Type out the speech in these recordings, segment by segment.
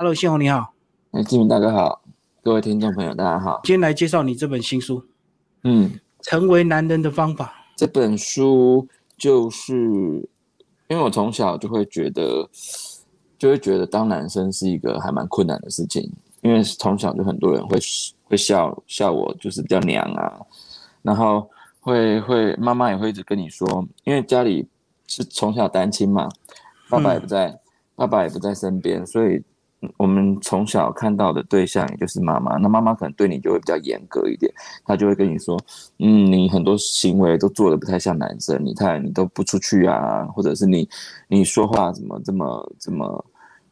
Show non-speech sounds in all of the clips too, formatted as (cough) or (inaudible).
Hello，信宏你好，哎，志明大哥好，各位听众朋友大家好，今天来介绍你这本新书，嗯，成为男人的方法。这本书就是因为我从小就会觉得，就会觉得当男生是一个还蛮困难的事情，因为从小就很多人会会笑笑我，就是比较娘啊，然后会会妈妈也会一直跟你说，因为家里是从小单亲嘛，爸爸也不在，爸爸也不在身边，所以。我们从小看到的对象也就是妈妈，那妈妈可能对你就会比较严格一点，她就会跟你说，嗯，你很多行为都做的不太像男生，你看你都不出去啊，或者是你你说话怎么这么这么。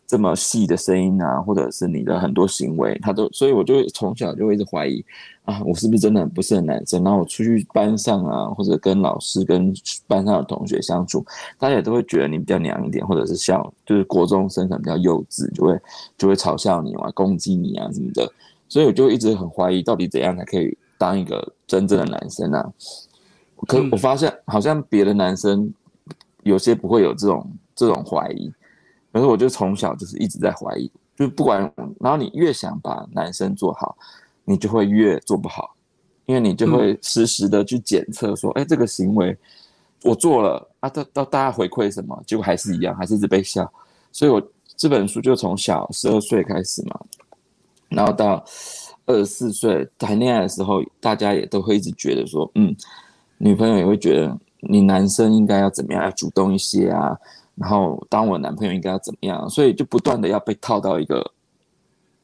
这么细的声音啊，或者是你的很多行为，他都，所以我就从小就会一直怀疑啊，我是不是真的不是很男生？然后我出去班上啊，或者跟老师、跟班上的同学相处，大家也都会觉得你比较娘一点，或者是像就是国中生可能比较幼稚，就会就会嘲笑你嘛，攻击你啊什么的。所以我就一直很怀疑，到底怎样才可以当一个真正的男生啊？可我发现好像别的男生有些不会有这种这种怀疑。可是我就从小就是一直在怀疑，就不管，然后你越想把男生做好，你就会越做不好，因为你就会实时的去检测说，哎，这个行为我做了啊，到到大家回馈什么，结果还是一样，还是一直被笑。所以我这本书就从小十二岁开始嘛，然后到二十四岁谈恋爱的时候，大家也都会一直觉得说，嗯，女朋友也会觉得你男生应该要怎么样，要主动一些啊。然后当我男朋友应该要怎么样？所以就不断的要被套到一个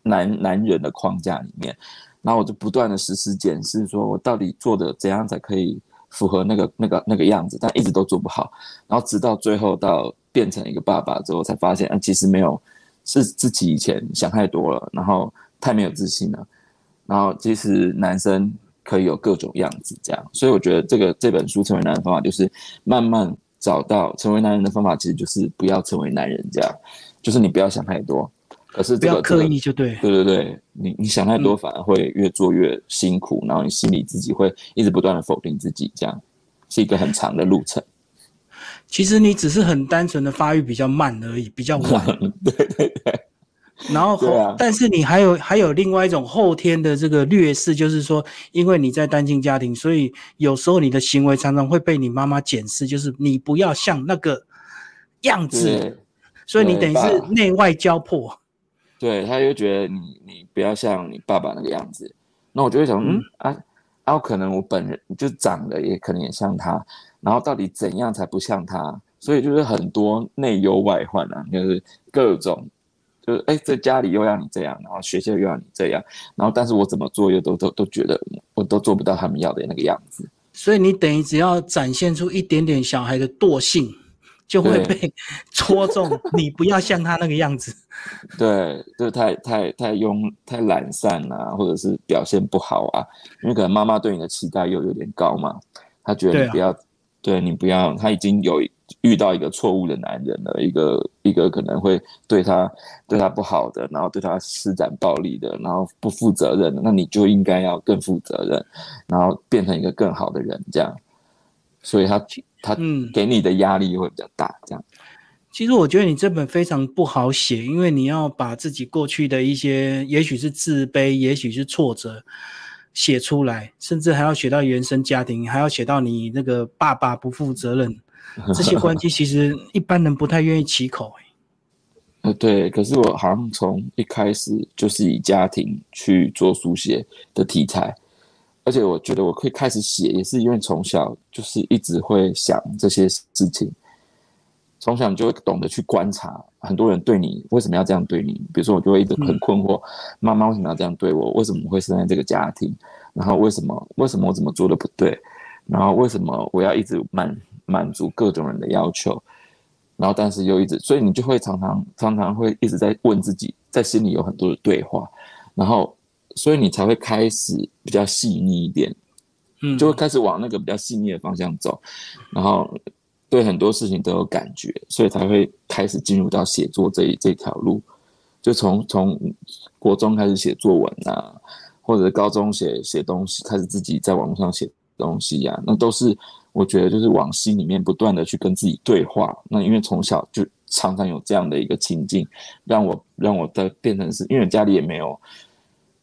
男男人的框架里面，然后我就不断的实时检视，说我到底做的怎样才可以符合那个那个那个样子，但一直都做不好。然后直到最后到变成一个爸爸之后，才发现啊，其实没有是自己以前想太多了，然后太没有自信了。然后其实男生可以有各种样子，这样。所以我觉得这个这本书成为男人方法，就是慢慢。找到成为男人的方法，其实就是不要成为男人，这样，就是你不要想太多，可是不要刻意就对，对对对，你你想太多反而会越做越辛苦，然后你心里自己会一直不断的否定自己，这样是一个很长的路程。其实你只是很单纯的发育比较慢而已，比较晚。对 (laughs) 对对。然后后，但是你还有还有另外一种后天的这个劣势，就是说，因为你在单亲家庭，所以有时候你的行为常常会被你妈妈检视，就是你不要像那个样子，所以你等于是内外交迫。对，他就觉得你你不要像你爸爸那个样子，那我就会想，嗯啊，然后可能我本人就长得也可能也像他，然后到底怎样才不像他？所以就是很多内忧外患啊，就是各种。就是哎，在家里又要你这样，然后学校又要你这样，然后但是我怎么做又都都都觉得我都做不到他们要的那个样子。所以你等于只要展现出一点点小孩的惰性，就会被戳中。(laughs) 你不要像他那个样子。(laughs) 对，就太太太慵太懒散啊，或者是表现不好啊，因为可能妈妈对你的期待又有点高嘛，她觉得你不要，对你不要，她已经有。遇到一个错误的男人了，一个一个可能会对他对他不好的，然后对他施展暴力的，然后不负责任的，那你就应该要更负责任，然后变成一个更好的人，这样。所以他他给你的压力会比较大，这样。其实我觉得你这本非常不好写，因为你要把自己过去的一些，也许是自卑，也许是挫折写出来，甚至还要写到原生家庭，还要写到你那个爸爸不负责任。这些关系其实一般人不太愿意启口，(laughs) 呃，对，可是我好像从一开始就是以家庭去做书写的题材，而且我觉得我可以开始写，也是因为从小就是一直会想这些事情，从小你就会懂得去观察很多人对你为什么要这样对你，比如说我就会一直很困惑，妈妈为什么要这样对我，为什么会生在这个家庭，然后为什么为什么我怎么做的不对，然后为什么我要一直满。满足各种人的要求，然后但是又一直，所以你就会常常常常会一直在问自己，在心里有很多的对话，然后所以你才会开始比较细腻一点，嗯，就会开始往那个比较细腻的方向走，然后对很多事情都有感觉，所以才会开始进入到写作这一这条路，就从从国中开始写作文啊，或者高中写写东西，开始自己在网络上写东西呀，那都是。我觉得就是往心里面不断的去跟自己对话，那因为从小就常常有这样的一个情境，让我让我的变成是因为家里也没有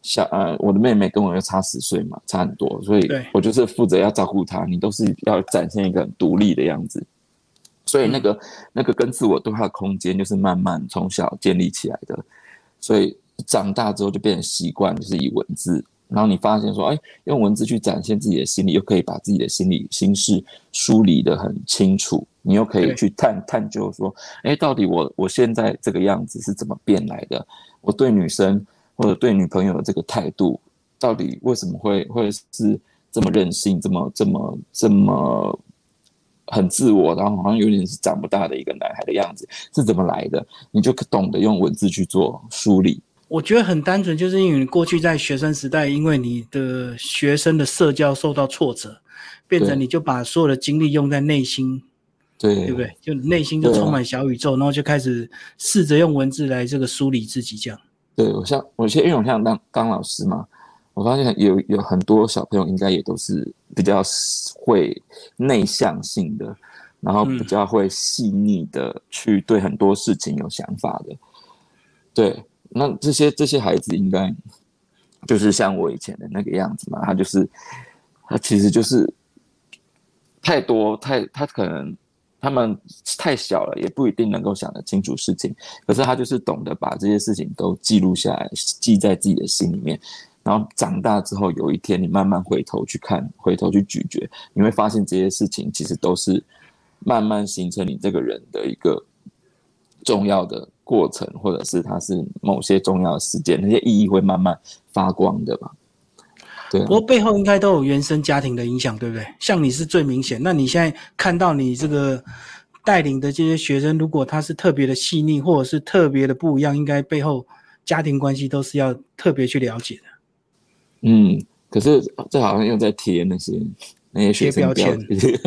小呃，我的妹妹跟我又差十岁嘛，差很多，所以我就是负责要照顾她，你都是要展现一个很独立的样子，所以那个那个跟自我对话的空间就是慢慢从小建立起来的，所以长大之后就变成习惯，就是以文字。然后你发现说，哎，用文字去展现自己的心理，又可以把自己的心理心事梳理得很清楚。你又可以去探探究说，哎，到底我我现在这个样子是怎么变来的？我对女生或者对女朋友的这个态度，到底为什么会会是这么任性，这么这么这么很自我，然后好像有点是长不大的一个男孩的样子，是怎么来的？你就懂得用文字去做梳理。我觉得很单纯，就是因为你过去在学生时代，因为你的学生的社交受到挫折，变成你就把所有的精力用在内心，对对不对？就内心就充满小宇宙，然后就开始试着用文字来这个梳理自己，这样。对我像我现在因为我像当当老师嘛，我发现有有很多小朋友应该也都是比较会内向性的，然后比较会细腻的去对很多事情有想法的，对。那这些这些孩子应该就是像我以前的那个样子嘛？他就是他其实就是太多太他可能他们太小了，也不一定能够想得清楚事情。可是他就是懂得把这些事情都记录下来，记在自己的心里面。然后长大之后，有一天你慢慢回头去看，回头去咀嚼，你会发现这些事情其实都是慢慢形成你这个人的一个重要的。过程，或者是它是某些重要的事件，那些意义会慢慢发光的吧？对。不过背后应该都有原生家庭的影响，对不对？像你是最明显。那你现在看到你这个带领的这些学生，如果他是特别的细腻，或者是特别的不一样，应该背后家庭关系都是要特别去了解的。嗯，可是这好像又在贴那些那些学生标签。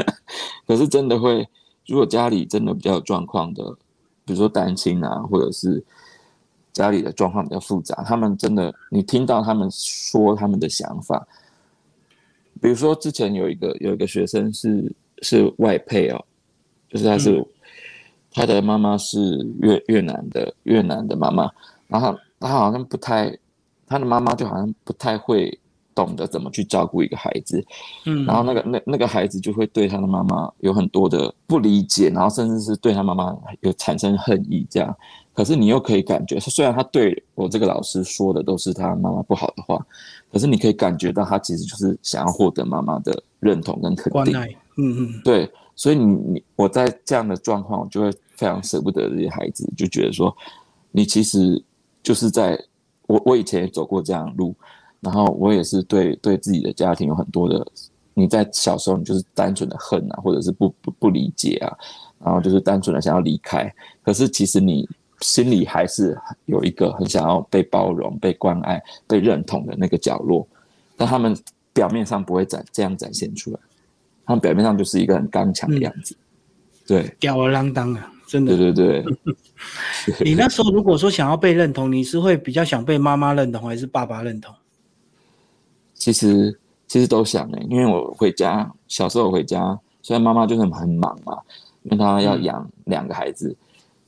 (laughs) 可是真的会，如果家里真的比较有状况的。比如说单亲啊，或者是家里的状况比较复杂，他们真的，你听到他们说他们的想法，比如说之前有一个有一个学生是是外配哦，就是他是他的妈妈是越越南的越南的妈妈，然后他好像不太，他的妈妈就好像不太会。懂得怎么去照顾一个孩子，嗯，然后那个那那个孩子就会对他的妈妈有很多的不理解，然后甚至是对他妈妈有产生恨意，这样。可是你又可以感觉，虽然他对我这个老师说的都是他妈妈不好的话，可是你可以感觉到他其实就是想要获得妈妈的认同跟肯定。嗯嗯，对。所以你你我在这样的状况，我就会非常舍不得这些孩子，就觉得说，你其实就是在我我以前也走过这样的路。然后我也是对对自己的家庭有很多的，你在小时候你就是单纯的恨啊，或者是不不不理解啊，然后就是单纯的想要离开。可是其实你心里还是有一个很想要被包容、被关爱、被认同的那个角落。但他们表面上不会展这样展现出来，他们表面上就是一个很刚强的样子。对，吊儿郎当啊，真的。对对对。(laughs) 你那时候如果说想要被认同，你是会比较想被妈妈认同，还是爸爸认同？其实其实都想哎，因为我回家小时候回家，虽然妈妈就是很忙嘛，因为她要养两个孩子，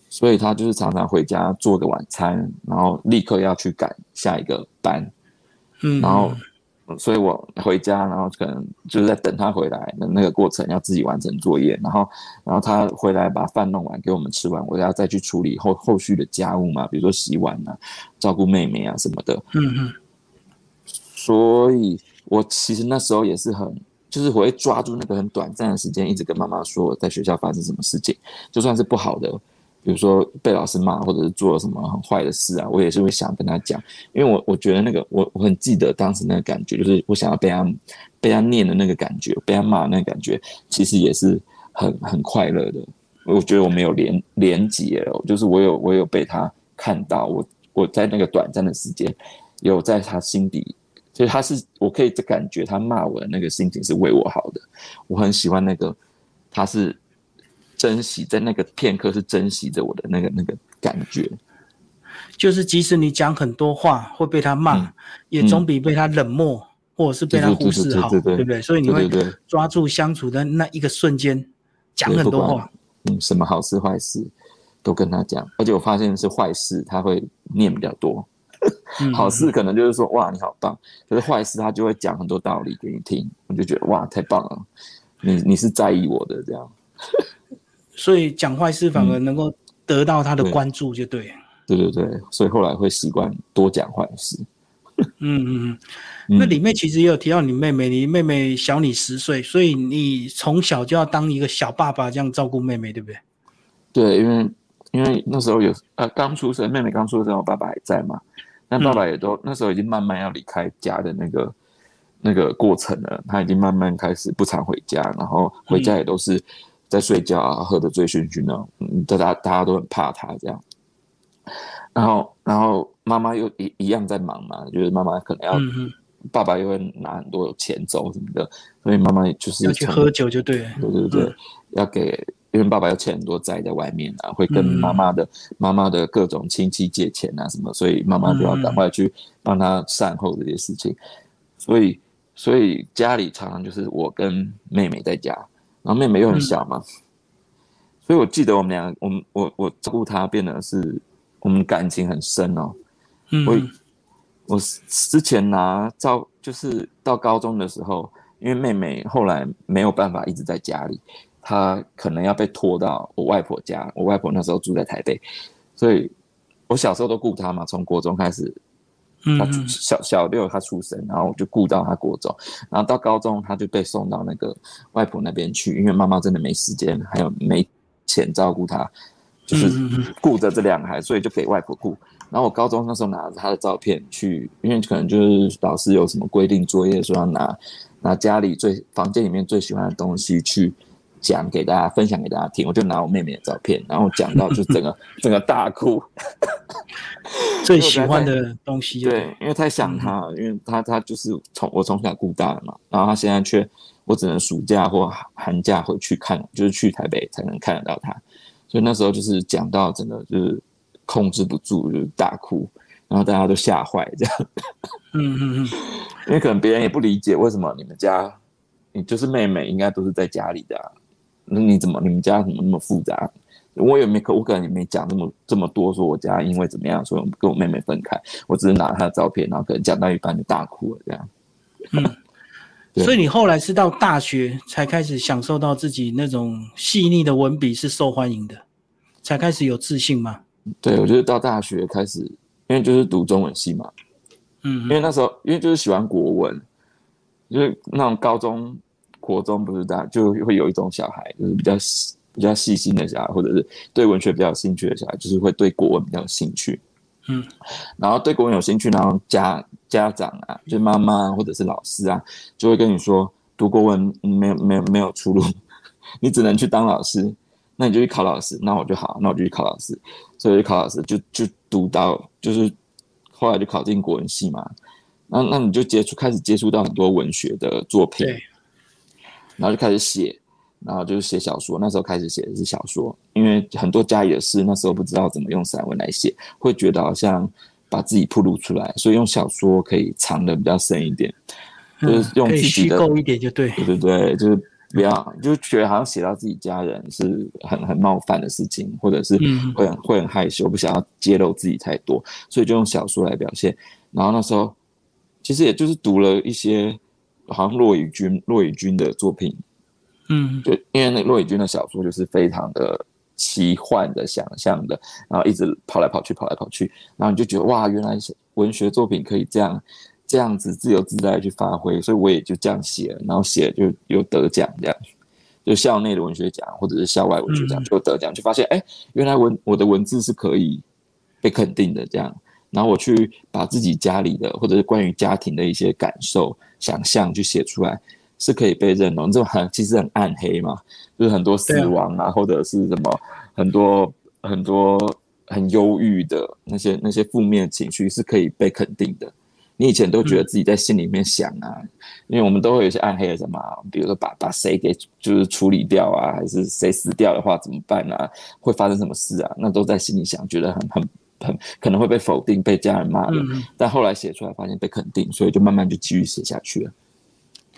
所以她就是常常回家做个晚餐，然后立刻要去赶下一个班，嗯，然后所以我回家，然后可能就是在等她回来的那个过程，要自己完成作业，然后然后她回来把饭弄完给我们吃完，我要再去处理后后续的家务嘛，比如说洗碗啊、照顾妹妹啊什么的，嗯嗯。所以，我其实那时候也是很，就是我会抓住那个很短暂的时间，一直跟妈妈说我在学校发生什么事情，就算是不好的，比如说被老师骂，或者是做了什么很坏的事啊，我也是会想跟他讲，因为我我觉得那个我我很记得当时那个感觉，就是我想要被他被他念的那个感觉，被他骂那个感觉，其实也是很很快乐的。我觉得我没有连连结了，就是我有我有被他看到，我我在那个短暂的时间，有在他心底。所以他是，我可以感觉他骂我的那个心情是为我好的，我很喜欢那个，他是珍惜在那个片刻是珍惜着我的那个那个感觉，就是即使你讲很多话会被他骂，也总比被他冷漠或者是被他忽视好，对不对？所以你会抓住相处的那一个瞬间讲很多话，嗯，什么好事坏事，都跟他讲，而且我发现是坏事，他会念比较多。嗯好事可能就是说哇你好棒，可是坏事他就会讲很多道理给你听，我就觉得哇太棒了，你你是在意我的这样。(laughs) 所以讲坏事反而嗯能够得到他的关注，就对了。对对对，所以后来会习惯多讲坏事。(laughs) 嗯嗯嗯。嗯那里面其实也有提到你妹妹，你妹妹小你十岁，所以你从小就要当一个小爸爸这样照顾妹妹，对不对？对，因为因为那时候有呃刚出生，妹妹刚出生我，爸爸还在嘛，但爸爸也都、那时候已经慢慢要离开家的那个那个过程了，他已经慢慢开始不常回家，然后回家也都是在睡觉啊，喝的醉醺醺的，嗯，大家大家都很怕他这样。然后，然后妈妈又一一样在忙嘛，就是妈妈可能要，爸爸又会拿很多钱走什么的，所以妈妈就是要去喝酒就对了。对对对，要给，因为爸爸要欠很多债在外面啊，会跟妈妈的、妈妈的各种亲戚借钱啊什么，所以妈妈就要赶快去帮他善后这些事情，所以所以家里常常就是我跟妹妹在家，然后妹妹又很小嘛，所以我记得我们俩，我们我我照顾她变得是我们感情很深哦，嗯，我我之前拿照就是到高中的时候，因为妹妹后来没有办法一直在家里，她可能要被拖到我外婆家。我外婆那时候住在台北，所以我小时候都顾他嘛，从国中开始，她嗯嗯小小六他出生，然后我就顾到他国中，然后到高中他就被送到那个外婆那边去，因为妈妈真的没时间，还有没钱照顾他，就是顾着这两个孩子，所以就给外婆顾。然后我高中那时候拿着他的照片去，因为可能就是老师有什么规定作业，说要拿拿家里最房间里面最喜欢的东西去讲给大家，分享给大家听。我就拿我妹妹的照片，然后讲到就整个 (laughs) 整个大哭。最喜欢的东西对，因为太想她了，因为她她就是从我从小顾大的嘛，然后她现在却我只能暑假或寒假回去看，就是去台北才能看得到她，所以那时候就是讲到整个就是控制不住，就是大哭，然后大家都吓坏这样，嗯嗯嗯，因为可能别人也不理解为什么你们家你就是妹妹应该都是在家里的、啊，那你怎么你们家怎么那么复杂？我也没可，我可能也没讲那么这么多，说我家因为怎么样，所以我跟我妹妹分开。我只是拿她的照片，然后可能讲到一半就大哭了，这样。嗯 (laughs) 所以你后来是到大学才开始享受到自己那种细腻的文笔是受欢迎的，才开始有自信吗？对，我就是到大学开始，因为就是读中文系嘛，嗯因为那时候因为就是喜欢国文，就是那种高中、国中不是大就会有一种小孩，就是比较细比较细心的小孩，或者是对文学比较有兴趣的小孩，就是会对国文比较有兴趣。嗯，然后对国文有兴趣，然后家家长啊，就妈妈或者是老师啊，就会跟你说，读国文没有没有没有出路，(laughs) 你只能去当老师，那你就去考老师，那我就好，那我就去考老师，所以我就考老师，就就读到就是后来就考进国文系嘛，那那你就接触开始接触到很多文学的作品，对，然后就开始写，然后就是写小说。那时候开始写的是小说，因为很多家里的事，那时候不知道怎么用散文来写，会觉得好像把自己铺露出来，所以用小说可以藏的比较深一点，就是用自己的，虚构一点就对。对对对，就是不要就觉得好像写到自己家人是很很冒犯的事情，或者是嗯会很会很害羞，不想要揭露自己太多，所以就用小说来表现。然后那时候其实也就是读了一些好像骆以军骆以军的作品，嗯就因为那骆以军的小说就是非常的奇幻的想象的，然后一直跑来跑去，跑来跑去，然后你就觉得哇，原来文学作品可以这样这样子自由自在地去发挥，所以我也就这样写了，然后写了就有得奖这样。就校内的文学奖或者是校外文学奖嗯就有得奖，就发现哎，原来文我的文字是可以被肯定的这样。然后我去把自己家里的或者是关于家庭的一些感受、想象去写出来，是可以被认同。这种很其实很暗黑嘛，就是很多死亡啊，或者是什么很多很多很忧郁的那些那些负面情绪是可以被肯定的。你以前都觉得自己在心里面想啊，因为我们都会有一些暗黑的什么啊，比如说把把谁给就是处理掉啊，还是谁死掉的话怎么办啊？会发生什么事啊？那都在心里想，觉得很很很可能会被否定、被家人骂的。嗯，但后来写出来发现被肯定，所以就慢慢就继续写下去了。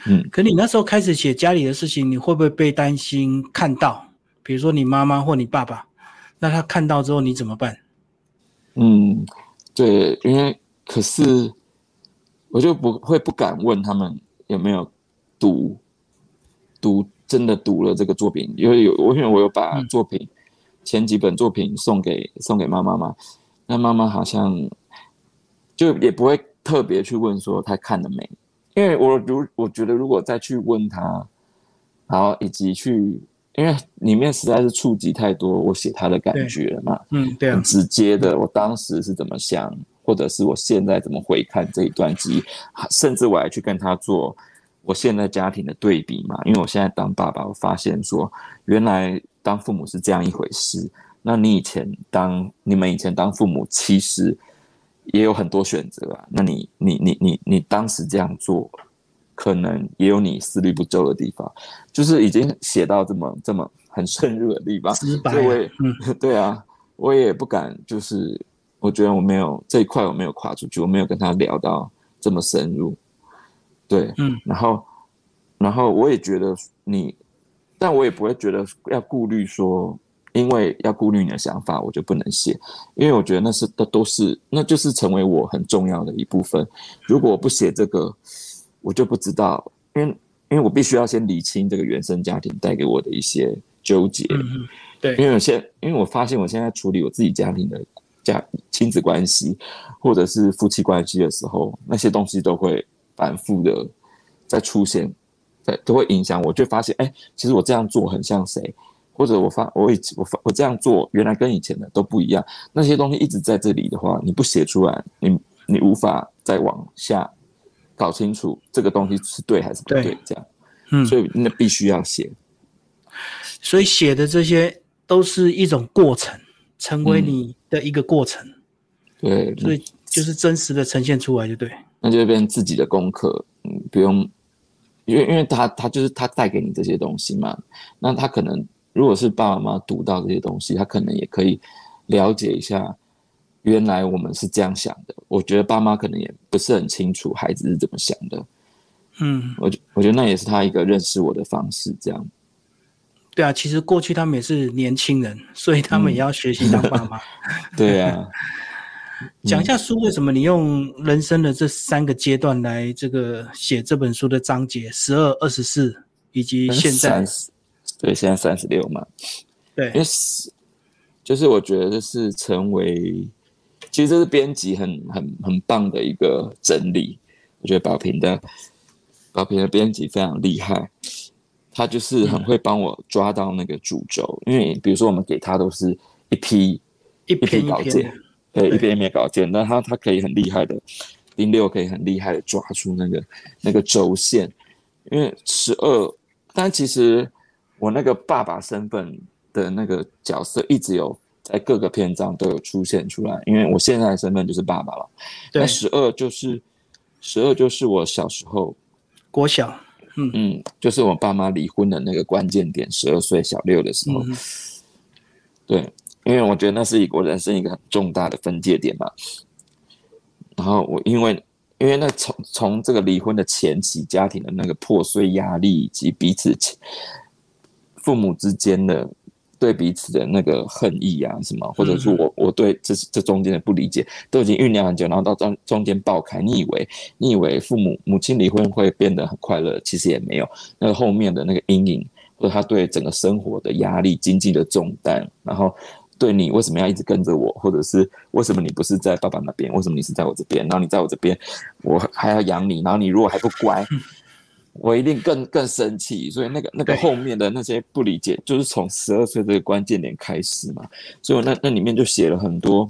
嗯，可你那时候开始写家里的事情，你会不会被担心看到？比如说你妈妈或你爸爸，那他看到之后你怎么办？嗯，对，因为可是我就不会不敢问他们有没有读读真的读了这个作品，因为有我因为我有把作品前几本作品送给送给妈妈嘛，那妈妈好像就也不会特别去问说他看了没，因为我如我觉得如果再去问他，然后以及去。因为里面实在是触及太多我写他的感觉了嘛，嗯，对啊，直接的，我当时是怎么想，或者是我现在怎么回看这一段记忆，甚至我还去跟他做我现在家庭的对比嘛。因为我现在当爸爸，我发现说，原来当父母是这样一回事。那你以前当你们以前当父母，其实也有很多选择啊。那你你你你你当时这样做。可能也有你思虑不周的地方，就是已经写到这么这么很深入的地方，直白。嗯，(laughs) 对啊，我也不敢，就是我觉得我没有这一块我没有跨出去，我没有跟他聊到这么深入。对，嗯，然后然后我也觉得你，但我也不会觉得要顾虑说，因为要顾虑你的想法，我就不能写，因为我觉得那是都都是，那就是成为我很重要的一部分。如果我不写这个。我就不知道，因为因为我必须要先理清这个原生家庭带给我的一些纠结，对，因为我现因为我发现我现在处理我自己家庭的家亲子关系或者是夫妻关系的时候，那些东西都会反复的在出现，在，都会影响我，就发现哎，其实我这样做很像谁，或者我发我以我发我这样做原来跟以前的都不一样，那些东西一直在这里的话，你不写出来，你你无法再往下。搞清楚这个东西是对还是不对，这样，嗯，所以那必须要写。所以写的这些都是一种过程，成为你的一个过程。对，所以就是真实的呈现出来，就对。那就变成自己的功课，嗯，不用，因为因为他他就是他带给你这些东西嘛，那他可能如果是爸爸妈妈读到这些东西，他可能也可以了解一下。原来我们是这样想的，我觉得爸妈可能也不是很清楚孩子是怎么想的。嗯，我觉我觉得那也是他一个认识我的方式。这样，对啊，其实过去他们也是年轻人，所以他们也要学习当爸妈。(laughs) 对啊，(laughs) 讲一下书为什么你用人生的这三个阶段来这个写这本书的章节，十二、二十四以及现在。对，现在三十六嘛。对，因为是就是我觉得这是成为。其实这是编辑很很很棒的一个整理，我觉得宝平的宝平的编辑非常厉害，他就是很会帮我抓到那个主轴。因为比如说我们给他都是一批一批稿件，对，一篇一篇稿件，那他他可以很厉害的，零六可以很厉害的抓出那个那个轴线。因为十二，但其实我那个爸爸身份的那个角色一直有。在各个篇章都有出现出来，因为我现在的身份就是爸爸了。那十二就是十二，就是我小时候国小，嗯嗯，就是我爸妈离婚的那个关键点，十二岁小六的时候。对，因为我觉得那是一个我人生一个很重大的分界点嘛。然后我因为因为那从从这个离婚的前期，家庭的那个破碎压力，以及彼此父母之间的。对彼此的那个恨意啊，什么，或者是我我对这这中间的不理解，都已经酝酿很久，然后到中中间爆开。你以为你以为父母母亲离婚会变得很快乐，其实也没有。那个后面的那个阴影，或者他对整个生活的压力、经济的重担，然后对你为什么要一直跟着我，或者是为什么你不是在爸爸那边，为什么你是在我这边？然后你在我这边，我还要养你，然后你如果还不乖。我一定更更生气，所以那个那个后面的那些不理解，就是从十二岁这个关键点开始嘛。所以我那那里面就写了很多，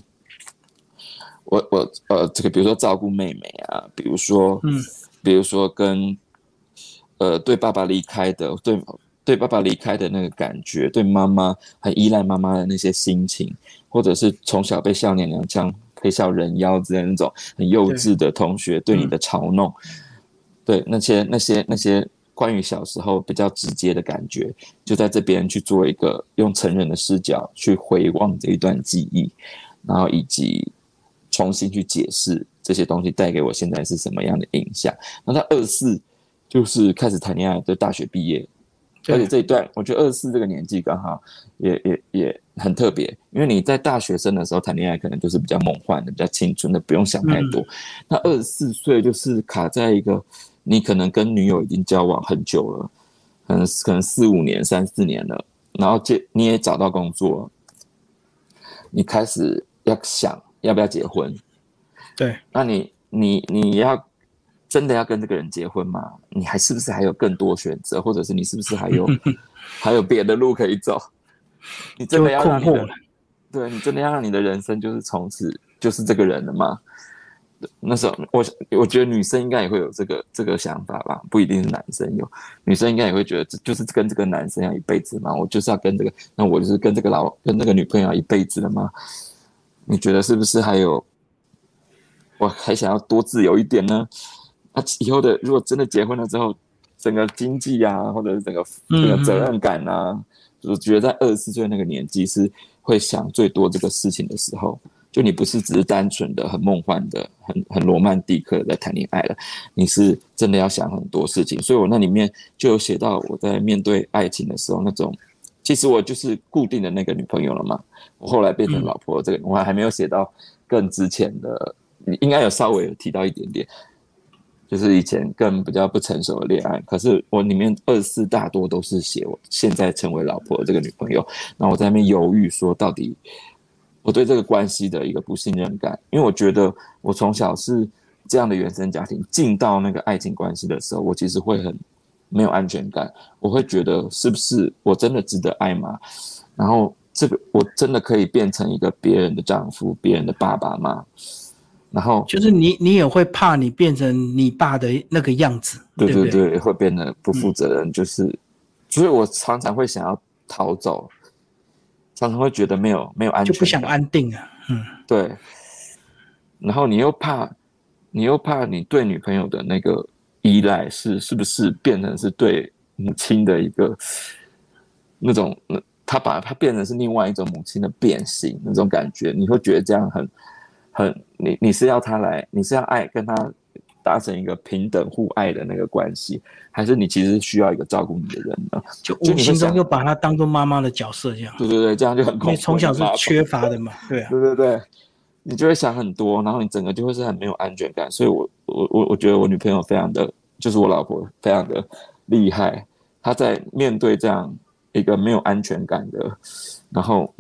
我我呃这个比如说照顾妹妹啊，比如说嗯，比如说跟呃对爸爸离开的对对爸爸离开的那个感觉，对妈妈很依赖妈妈的那些心情，或者是从小被笑娘娘腔、可笑人妖之类那种很幼稚的同学对你的嘲弄。对那些那些那些关于小时候比较直接的感觉，就在这边去做一个用成人的视角去回望这一段记忆，然后以及重新去解释这些东西带给我现在是什么样的影响。那他二四就是开始谈恋爱，就大学毕业，而且这一段，我觉得二十四这个年纪刚好也也也很特别，因为你在大学生的时候谈恋爱，可能就是比较梦幻的、比较青春的，不用想太多。那二十四岁就是卡在一个，你可能跟女友已经交往很久了，可能可能四五年、三四年了，然后结你也找到工作，你开始要想要不要结婚。对，那你你你要。真的要跟这个人结婚吗？你还是不是还有更多选择，或者是你是不是还有 (laughs) 还有别的路可以走？你真的要让你的，对你真的要让你的人生就是从此就是这个人了吗？那时候我我觉得女生应该也会有这个这个想法吧，不一定是男生有，女生应该也会觉得这就是跟这个男生要一辈子嘛？我就是要跟这个，那我就是跟这个老跟那个女朋友一辈子了吗？你觉得是不是还有我还想要多自由一点呢？他以后的如果真的结婚了之后，整个经济啊，或者是整个这个责任感啊，我觉得在二十四岁那个年纪是会想最多这个事情的时候。就你不是只是单纯的很梦幻的、很很罗曼蒂克的在谈恋爱了，你是真的要想很多事情。所以我那里面就有写到我在面对爱情的时候那种，其实我就是固定的那个女朋友了嘛。我后来变成老婆，这个我还没有写到更之前的，你应该有稍微有提到一点点。就是以前更比较不成熟的恋爱，可是我里面二十四大多都是写我现在成为老婆的这个女朋友，那我在那边犹豫说到底我对这个关系的一个不信任感，因为我觉得我从小是这样的原生家庭，进到那个爱情关系的时候，我其实会很没有安全感，我会觉得是不是我真的值得爱吗？然后这个我真的可以变成一个别人的丈夫、别人的爸爸吗？然后就是你，你也会怕你变成你爸的那个样子，对对对，会变得不负责任。就是，所以我常常会想要逃走，常常会觉得没有没有安全，就不想安定啊。嗯，对。然后你又怕，你又怕你对女朋友的那个依赖是是不是变成是对母亲的一个那种，他把它变成是另外一种母亲的变形那种感觉，你会觉得这样很。很，你你是要他来，你是要爱跟他达成一个平等互爱的那个关系，还是你其实需要一个照顾你的人呢？就无形中又把他当做妈妈的角色这样。对对对，这样就很恐怖。你从小是缺乏的嘛？对啊。对对对，你就会想很多，然后你整个就会是很没有安全感。所以我我我我觉得我女朋友非常的，就是我老婆非常的厉害，她在面对这样一个没有安全感的，然后。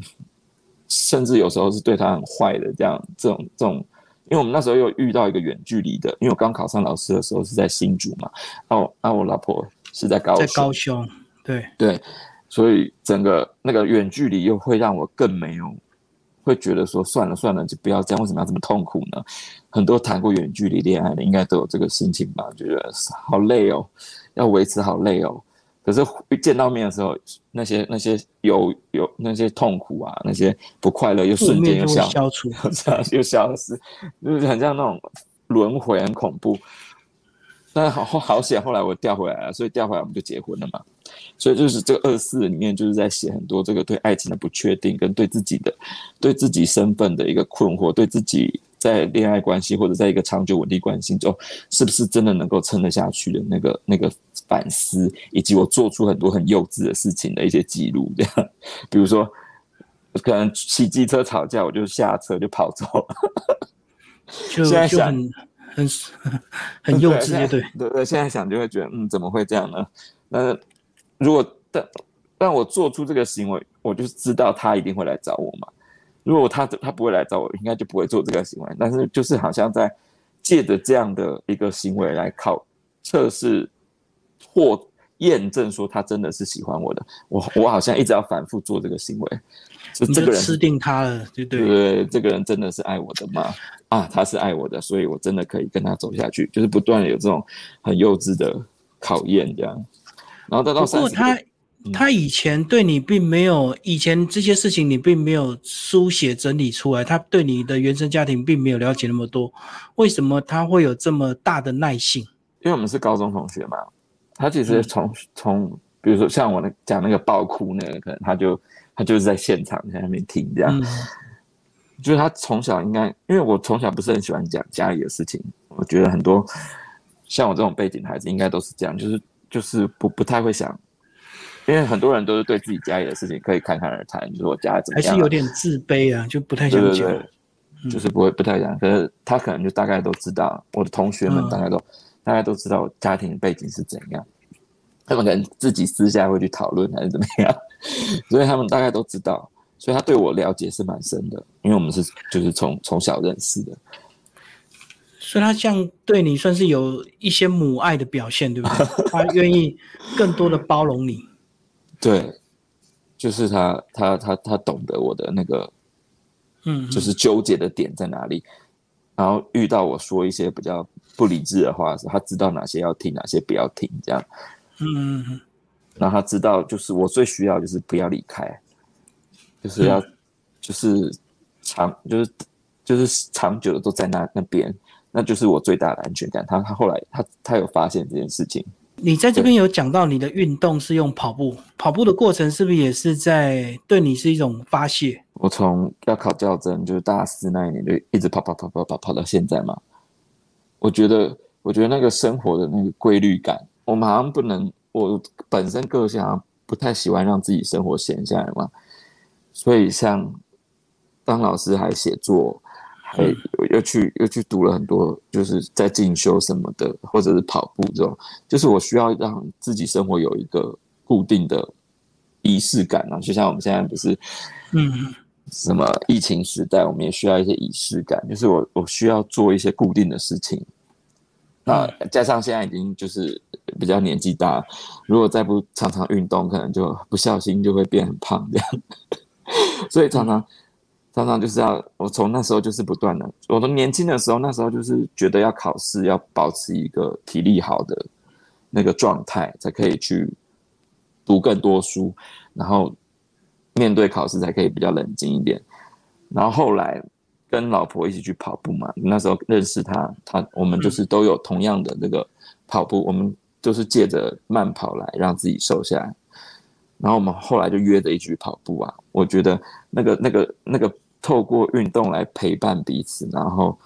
甚至有时候是对他很坏的，这样这种这种，因为我们那时候又遇到一个远距离的，因为我刚考上老师的时候是在新竹嘛，哦，那我老婆是在高在高雄，对对，所以整个那个远距离又会让我更没有，会觉得说算了算了，就不要这样，为什么要这么痛苦呢？很多谈过远距离恋爱的应该都有这个心情吧，觉得好累哦，要维持好累哦。可是一见到面的时候，那些那些有有那些痛苦啊，那些不快乐又瞬间又消消除，(laughs) 又消失，就是很像那种轮回，很恐怖。但好好险，后来我调回来了，所以调回来我们就结婚了嘛。所以就是这个二四里面就是在写很多这个对爱情的不确定，跟对自己的对自己身份的一个困惑，对自己。在恋爱关系或者在一个长久稳定关系中，是不是真的能够撑得下去的那个那个反思，以及我做出很多很幼稚的事情的一些记录，这样，比如说，可能骑机车吵架，我就下车就跑走了。(laughs) (laughs) 现在想很很幼稚，对对对，现在想就会觉得，嗯，怎么会这样呢？那如果但但我做出这个行为，我就知道他一定会来找我嘛。如果他他不会来找我，应该就不会做这个行为。但是就是好像在借着这样的一个行为来考测试或验证，说他真的是喜欢我的。我我好像一直要反复做这个行为，就这个人吃定他了，对对对，这个人真的是爱我的吗？啊，他是爱我的，所以我真的可以跟他走下去。就是不断的有这种很幼稚的考验，这样。然后到到三十。他以前对你并没有，以前这些事情你并没有书写整理出来，他对你的原生家庭并没有了解那么多，为什么他会有这么大的耐性？因为我们是高中同学嘛，他其实从从，比如说像我那讲那个爆哭那个，可能他就他就是在现场在那边听这样，(laughs) 就是他从小应该，因为我从小不是很喜欢讲家里的事情，我觉得很多像我这种背景的孩子应该都是这样，就是就是不不太会想。因为很多人都是对自己家里的事情可以侃侃而谈，就是我家怎么样，还是有点自卑啊，就不太想讲。就是不会不太讲，可是他可能就大概都知道，我的同学们大概都大家都知道家庭背景是怎样，他们可能自己私下会去讨论还是怎么样，所以他们大概都知道，所以他对我了解是蛮深的，因为我们是就是从从小认识的，所以他这样对你算是有一些母爱的表现，对不对？(laughs) 他愿意更多的包容你，对，就是他他他他懂得我的那个。嗯，就是纠结的点在哪里，然后遇到我说一些比较不理智的话时，他知道哪些要听，哪些不要听，这样。嗯嗯然后他知道，就是我最需要就是不要离开，就是要，就是长，就是就是长久的都在那那边，那就是我最大的安全感。他他后来他他有发现这件事情。你在这边有讲到你的运动是用跑步，跑步的过程是不是也是在对你是一种发泄？我从要考教证，就是大四那一年就一直跑跑跑跑跑跑到现在嘛。我觉得，我觉得那个生活的那个规律感，我们好像不能，我本身个性好像不太喜欢让自己生活闲下来嘛。所以像当老师还写作。还又去又去读了很多，就是在进修什么的，或者是跑步这种，就是我需要让自己生活有一个固定的仪式感啊。就像我们现在不是，嗯，什么疫情时代，我们也需要一些仪式感，就是我我需要做一些固定的事情。那加上现在已经就是比较年纪大，如果再不常常运动，可能就不小心就会变很胖这样，(laughs) 所以常常。常常就是要我从那时候就是不断的，我从年轻的时候那时候就是觉得要考试要保持一个体力好的那个状态，才可以去读更多书，然后面对考试才可以比较冷静一点。然后后来跟老婆一起去跑步嘛，那时候认识他，他我们就是都有同样的那个跑步，我们就是借着慢跑来让自己瘦下来。然后我们后来就约着一起去跑步啊，我觉得那个那个那个。透过运动来陪伴彼此，然后，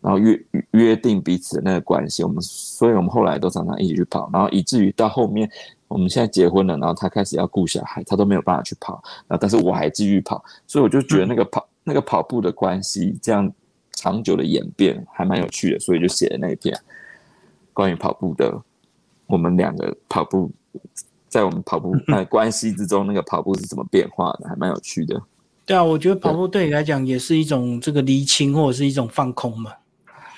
然后约约定彼此的那个关系，我们，所以我们后来都常常一起去跑，然后以至于到后面，我们现在结婚了，然后他开始要顾小孩，他都没有办法去跑，那但是我还继续跑，所以我就觉得那个跑那个跑步的关系，这样长久的演变还蛮有趣的，所以就写了那一篇关于跑步的，我们两个跑步在我们跑步 (laughs) 呃关系之中，那个跑步是怎么变化的，还蛮有趣的。对啊，我觉得跑步对你来讲也是一种这个离清或者是一种放空嘛。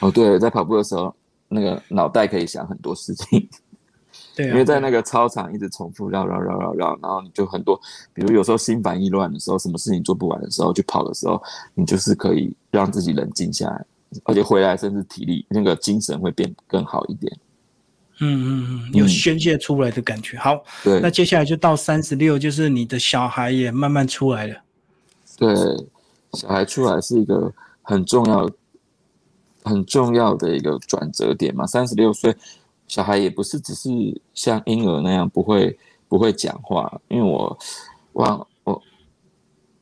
哦，对，在跑步的时候，那个脑袋可以想很多事情。对，因为在那个操场一直重复绕绕绕绕绕，然后你就很多，比如有时候心烦意乱的时候，什么事情做不完的时候，去跑的时候，你就是可以让自己冷静下来，而且回来甚至体力那个精神会变更好一点。嗯嗯嗯，有宣泄出来的感觉。好，对，那接下来就到三十六，就是你的小孩也慢慢出来了。对，小孩出来是一个很重要、很重要的一个转折点嘛。三十六岁，小孩也不是只是像婴儿那样不会不会讲话，因为我忘我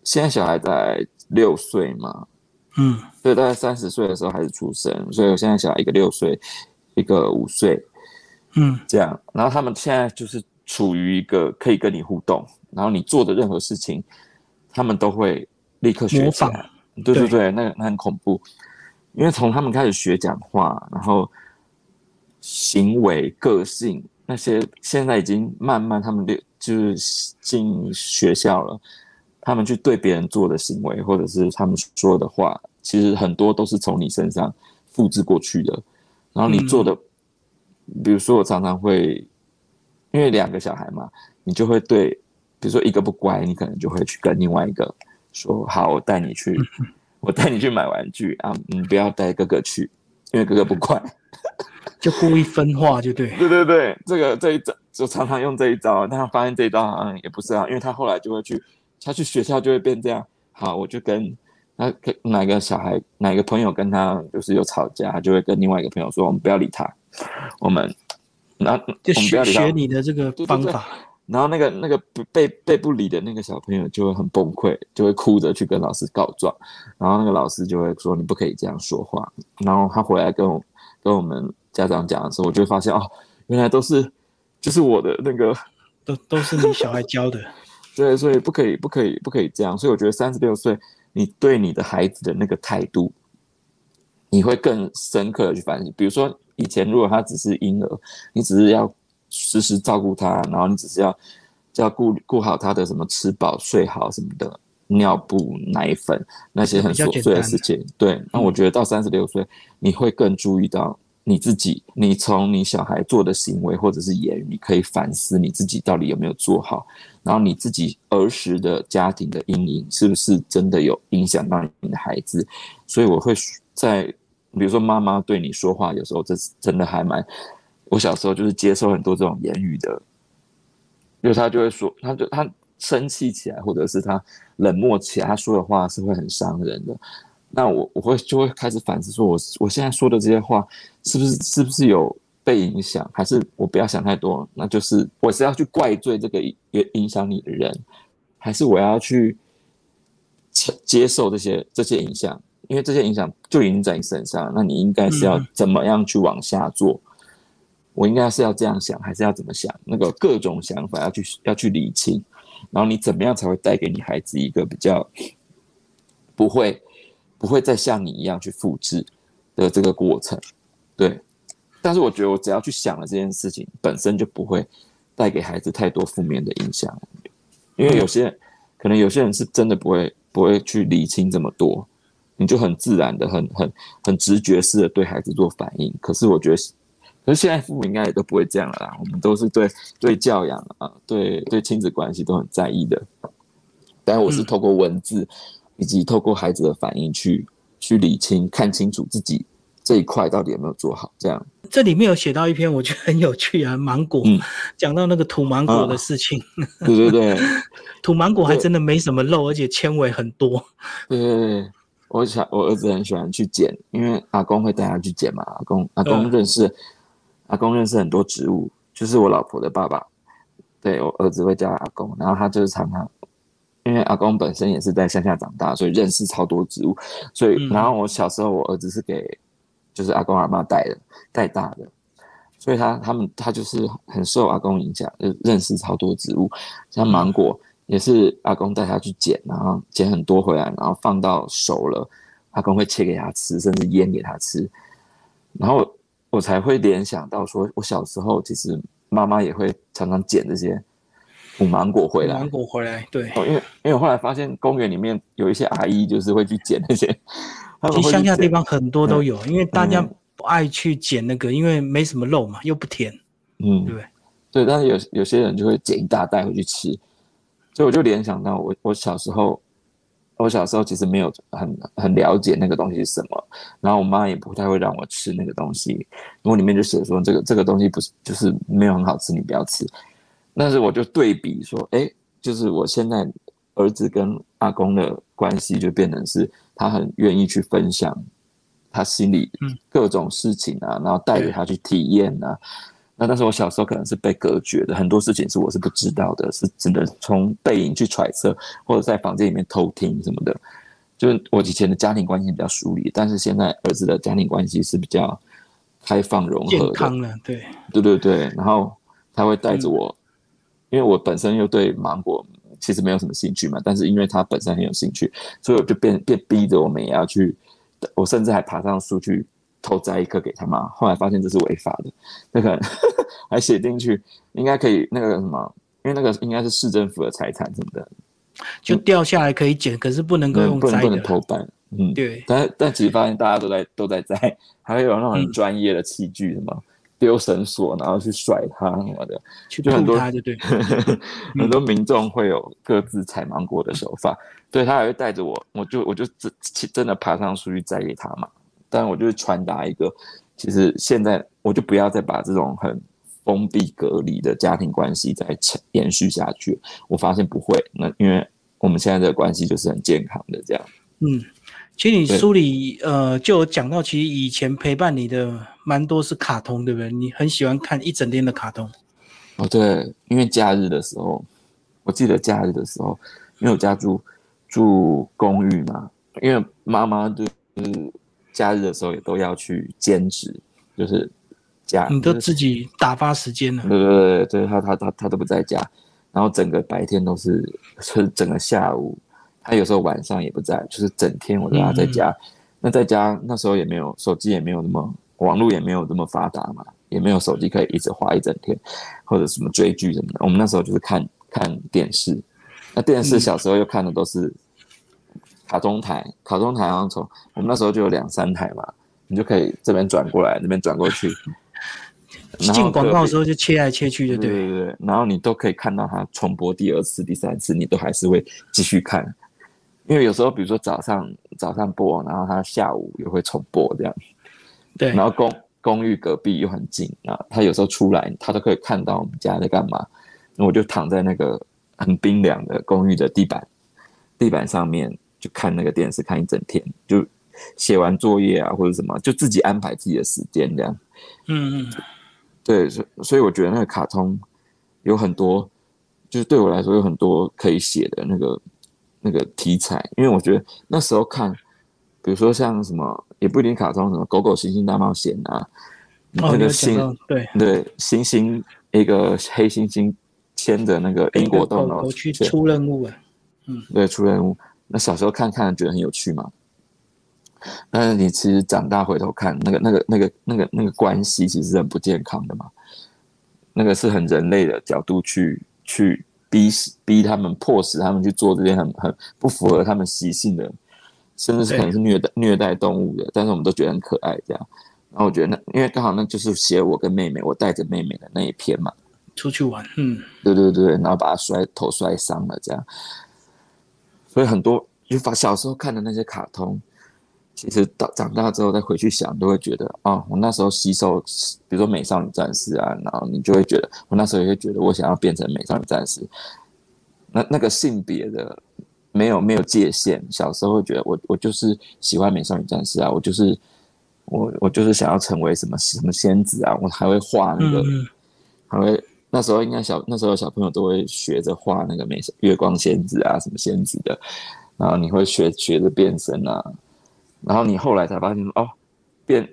现在小孩在六岁嘛，嗯，所以大概三十岁的时候孩子出生，所以我现在小孩一个六岁，一个五岁，嗯，这样，然后他们现在就是处于一个可以跟你互动，然后你做的任何事情。他们都会立刻学起来，对对对，那那很恐怖，因为从他们开始学讲话，然后行为、个性那些，现在已经慢慢他们就就是进学校了，他们去对别人做的行为，或者是他们说的话，其实很多都是从你身上复制过去的。然后你做的，比如说我常常会，因为两个小孩嘛，你就会对。比如说一个不乖，你可能就会去跟另外一个说：“好，我带你去，(laughs) 我带你去买玩具啊，你不要带哥哥去，因为哥哥不乖。”就故意分化，就对。对对对，这个这一招就常常用这一招，但他发现这一招好像也不是啊，因为他后来就会去，他去学校就会变这样。好，我就跟他跟哪个小孩哪个朋友跟他就是有吵架，就会跟另外一个朋友说：“我们不要理他，我们那就学学你的这个方法。”然后那个那个被被不理的那个小朋友就会很崩溃，就会哭着去跟老师告状，然后那个老师就会说你不可以这样说话。然后他回来跟我跟我们家长讲的时候，我就会发现哦，原来都是就是我的那个都都是你小孩教的。对，所以不可以，不可以，不可以这样。所以我觉得三十六岁，你对你的孩子的那个态度，你会更深刻的去反省。比如说以前如果他只是婴儿，你只是要时时照顾他，然后你只是要要顾顾好他的什么吃饱睡好什么的。尿布、奶粉那些很琐碎的事情，对。那我觉得到三十六岁，你会更注意到你自己。你从你小孩做的行为或者是言语，可以反思你自己到底有没有做好。然后你自己儿时的家庭的阴影，是不是真的有影响到你的孩子？所以我会在，比如说妈妈对你说话，有时候这是真的还蛮。我小时候就是接受很多这种言语的，因为他就会说，他就他。生气起来，或者是他冷漠起来，他说的话是会很伤人的。那我我会就会开始反思，说我我现在说的这些话，是不是是不是有被影响？还是我不要想太多？那就是我是要去怪罪这个影影响你的人，还是我要去接受这些这些影响？因为这些影响就已经在你身上，那你应该是要怎么样去往下做？我应该是要这样想，还是要怎么想？那个各种想法要去要去理清。然后你怎么样才会带给你孩子一个比较不会不会再像你一样去复制的这个过程？对。但是我觉得我只要去想了这件事情本身就不会带给孩子太多负面的影响，因为有些可能有些人是真的不会不会去理清这么多，你就很自然的很很很直觉式的对孩子做反应。可是我觉得。可是现在父母应该也都不会这样了啦，我们都是对对教养啊，对对亲子关系都很在意的。但我是透过文字以及透过孩子的反应去去理清、看清楚自己这一块到底有没有做好。这样，这里面有写到一篇，我觉得很有趣啊，芒果，讲到那个土芒果的事情。(laughs) 对对对，(laughs) 土芒果还真的没什么肉，而且纤维很多。对对对，我想我儿子很喜欢去捡，因为阿公会带他去捡嘛。阿公阿公认识。阿公认识很多植物，就是我老婆的爸爸，对我儿子会叫阿公，然后他就是常常，因为阿公本身也是在乡下长大，所以认识超多植物，所以然后我小时候我儿子是给就是阿公阿妈带的带大的，所以他他们他就是很受阿公影响，就认识超多植物，像芒果也是阿公带他去捡，然后捡很多回来，然后放到熟了，阿公会切给他吃，甚至腌给他吃，然后。我才会联想到，说我小时候其实妈妈也会常常捡这些土芒果回来。芒果回来，对。哦，因为因为我后来发现公园里面有一些阿姨，就是会去捡那些。其实乡下地方很多都有，因为大家不爱去捡那个，因为没什么肉嘛，又不甜。嗯，对。对，但是有有些人就会捡一大袋回去吃，所以我就联想到我我小时候。我小时候其实没有很很了解那个东西是什么，然后我妈也不太会让我吃那个东西，我里面就写说这个这个东西不是就是没有很好吃，你不要吃。但是我就对比说，哎，就是我现在儿子跟阿公的关系就变成是他很愿意去分享他心里各种事情啊，然后带着他去体验啊。那但是我小时候可能是被隔绝的，很多事情是我是不知道的，是只能从背影去揣测，或者在房间里面偷听什么的。就是我以前的家庭关系比较疏离，但是现在儿子的家庭关系是比较开放融合、健康了。对，对对对。然后他会带着我，因为我本身又对芒果其实没有什么兴趣嘛，但是因为他本身很有兴趣，所以我就变变逼着我们也要去，我甚至还爬上树去。偷摘一颗给他妈，后来发现这是违法的，那个 (laughs) 还写进去，应该可以那个什么，因为那个应该是市政府的财产什么的，就掉下来可以捡，可是不能够用摘的，不能偷搬，嗯，对。但但其实发现大家都在都在摘，(laughs) 还会有那种很专业的器具，什么丢绳索，然后去甩它什么的，就很多就对，(laughs) 很多民众会有各自采芒果的手法，对他还会带着我，我就我就真真的爬上树去摘给他嘛。但我就是传达一个，其实现在我就不要再把这种很封闭隔离的家庭关系再延续下去。我发现不会，那因为我们现在的关系就是很健康的这样。嗯，其实你书里呃就有讲到，其实以前陪伴你的蛮多是卡通，对不对？你很喜欢看一整天的卡通。哦，对，因为假日的时候，我记得假日的时候，因为我家住住公寓嘛，因为妈妈就是。假日的时候也都要去兼职，就是家，你都自己打发时间了。对对对对，他他他他都不在家，然后整个白天都是，是整个下午，他有时候晚上也不在，就是整天我都要在家。那在家那时候也没有手机，也没有那么网络也没有这么发达嘛，也没有手机可以一直花一整天，或者什么追剧什么的。我们那时候就是看看电视，那电视小时候又看的都是卡通台，卡通台好像从我们那时候就有两三台嘛，你就可以这边转过来，那边转过去。(laughs) 进广告的时候就切来切去，就对对对，然后你都可以看到它重播第二次、第三次，你都还是会继续看，因为有时候比如说早上早上播，然后它下午也会重播这样。对，然后公公寓隔壁又很近啊，他有时候出来，他都可以看到我们家在干嘛。那我就躺在那个很冰凉的公寓的地板地板上面，就看那个电视看一整天，就写完作业啊或者什么，就自己安排自己的时间这样。嗯嗯。对，所所以我觉得那个卡通有很多，就是对我来说有很多可以写的那个那个题材，因为我觉得那时候看，比如说像什么也不一定卡通，什么狗狗星星大冒险啊，那个星对对星星一个黑猩猩牵着那个英国斗牛去出任务啊，嗯，对，出任务，那小时候看看觉得很有趣嘛。但是你其实长大回头看，那个、那个、那个、那个、那个关系其实是很不健康的嘛。那个是很人类的角度去去逼逼他们，迫使他们去做这些很很不符合他们习性的，甚至是可能是虐待虐待动物的。但是我们都觉得很可爱这样。然后我觉得那因为刚好那就是写我跟妹妹，我带着妹妹的那一篇嘛，出去玩，嗯，对对对，然后把她摔头摔伤了这样。所以很多就把小时候看的那些卡通。其实到长大之后再回去想，都会觉得啊，我那时候吸收，比如说美少女战士啊，然后你就会觉得，我那时候也会觉得，我想要变成美少女战士。那那个性别的没有没有界限，小时候会觉得我我就是喜欢美少女战士啊，我就是我我就是想要成为什么什么仙子啊，我还会画那个，还会那时候应该小那时候小朋友都会学着画那个美月光仙子啊，什么仙子的，然后你会学学着变身啊。然后你后来才发现哦，变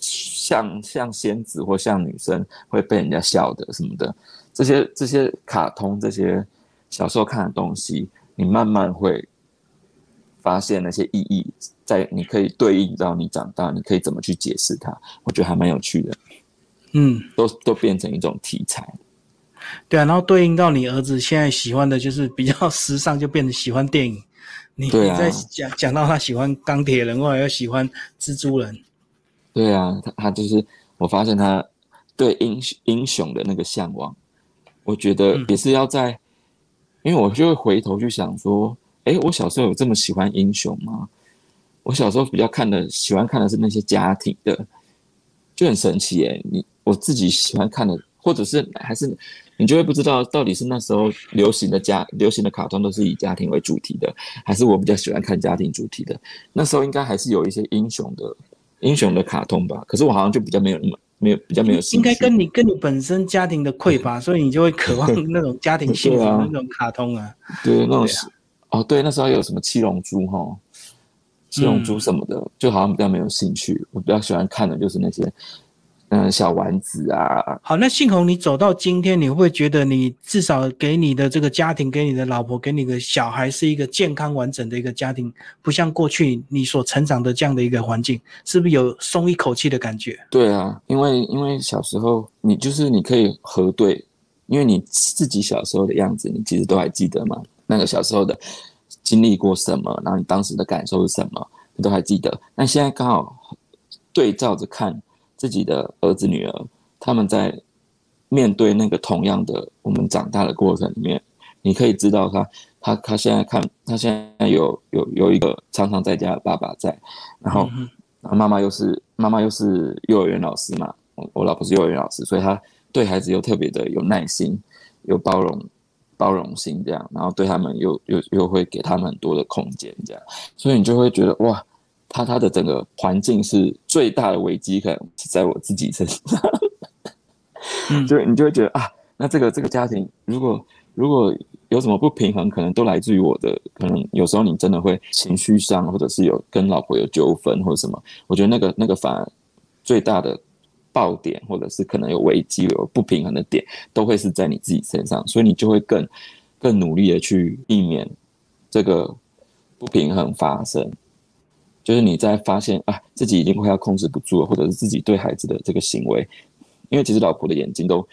像像仙子或像女生会被人家笑的什么的，这些这些卡通这些小时候看的东西，你慢慢会发现那些意义，在你可以对应到你长大，你可以怎么去解释它？我觉得还蛮有趣的。嗯，都都变成一种题材。对啊，然后对应到你儿子现在喜欢的就是比较 (laughs) 时尚，就变成喜欢电影。你你在讲讲到他喜欢钢铁人，或者又喜欢蜘蛛人，对啊，他他就是我发现他对英英雄的那个向往，我觉得也是要在，因为我就会回头去想说，哎，我小时候有这么喜欢英雄吗？我小时候比较看的喜欢看的是那些家庭的，就很神奇哎，你我自己喜欢看的，或者是还是。你就会不知道到底是那时候流行的家流行的卡通都是以家庭为主题的，还是我比较喜欢看家庭主题的。那时候应该还是有一些英雄的英雄的卡通吧，可是我好像就比较没有那么没有比较没有。应该跟你跟你本身家庭的匮乏，所以你就会渴望那种家庭幸福 (laughs) 的那种卡通啊。对，那种哦，对，那时候有什么七龙珠哈，七龙珠什么的，就好像比较没有兴趣。我比较喜欢看的就是那些。嗯，小丸子啊。好，那幸红，你走到今天，你会觉得你至少给你的这个家庭，给你的老婆，给你的小孩，是一个健康完整的一个家庭，不像过去你所成长的这样的一个环境，是不是有松一口气的感觉？对啊，因为因为小时候你就是你可以核对，因为你自己小时候的样子，你其实都还记得嘛。那个小时候的经历过什么，然后你当时的感受是什么，你都还记得。那现在刚好对照着看。自己的儿子女儿，他们在面对那个同样的我们长大的过程里面，你可以知道他，他他现在看，他现在有有有一个常常在家的爸爸在，然后妈妈又是妈妈又是幼儿园老师嘛，我我老婆是幼儿园老师，所以他对孩子又特别的有耐心，有包容包容心这样，然后对他们又又又会给他们很多的空间这样，所以你就会觉得哇。他他的整个环境是最大的危机，可能是在我自己身上。嗯，(laughs) 就你就会觉得啊，那这个这个家庭，如果如果有什么不平衡，可能都来自于我的。可能有时候你真的会情绪上，或者是有跟老婆有纠纷或者什么，我觉得那个那个反而最大的爆点，或者是可能有危机、有不平衡的点，都会是在你自己身上，所以你就会更更努力的去避免这个不平衡发生。就是你在发现啊自己已经快要控制不住了，或者是自己对孩子的这个行为，因为其实老婆的眼睛都，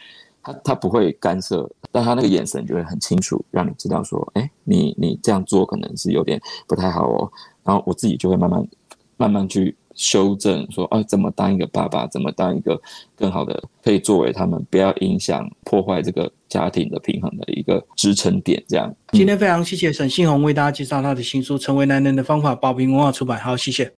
她她不会干涉，但她那个眼神就会很清楚，让你知道说，哎，你你这样做可能是有点不太好哦。然后我自己就会慢慢慢慢去修正，说啊怎么当一个爸爸，怎么当一个更好的可以作为他们不要影响破坏这个家庭的平衡的一个支撑点，这样。今天非常谢谢沈信宏为大家介绍他的新书《成为男人的方法》，宝瓶文化出版。好，谢谢。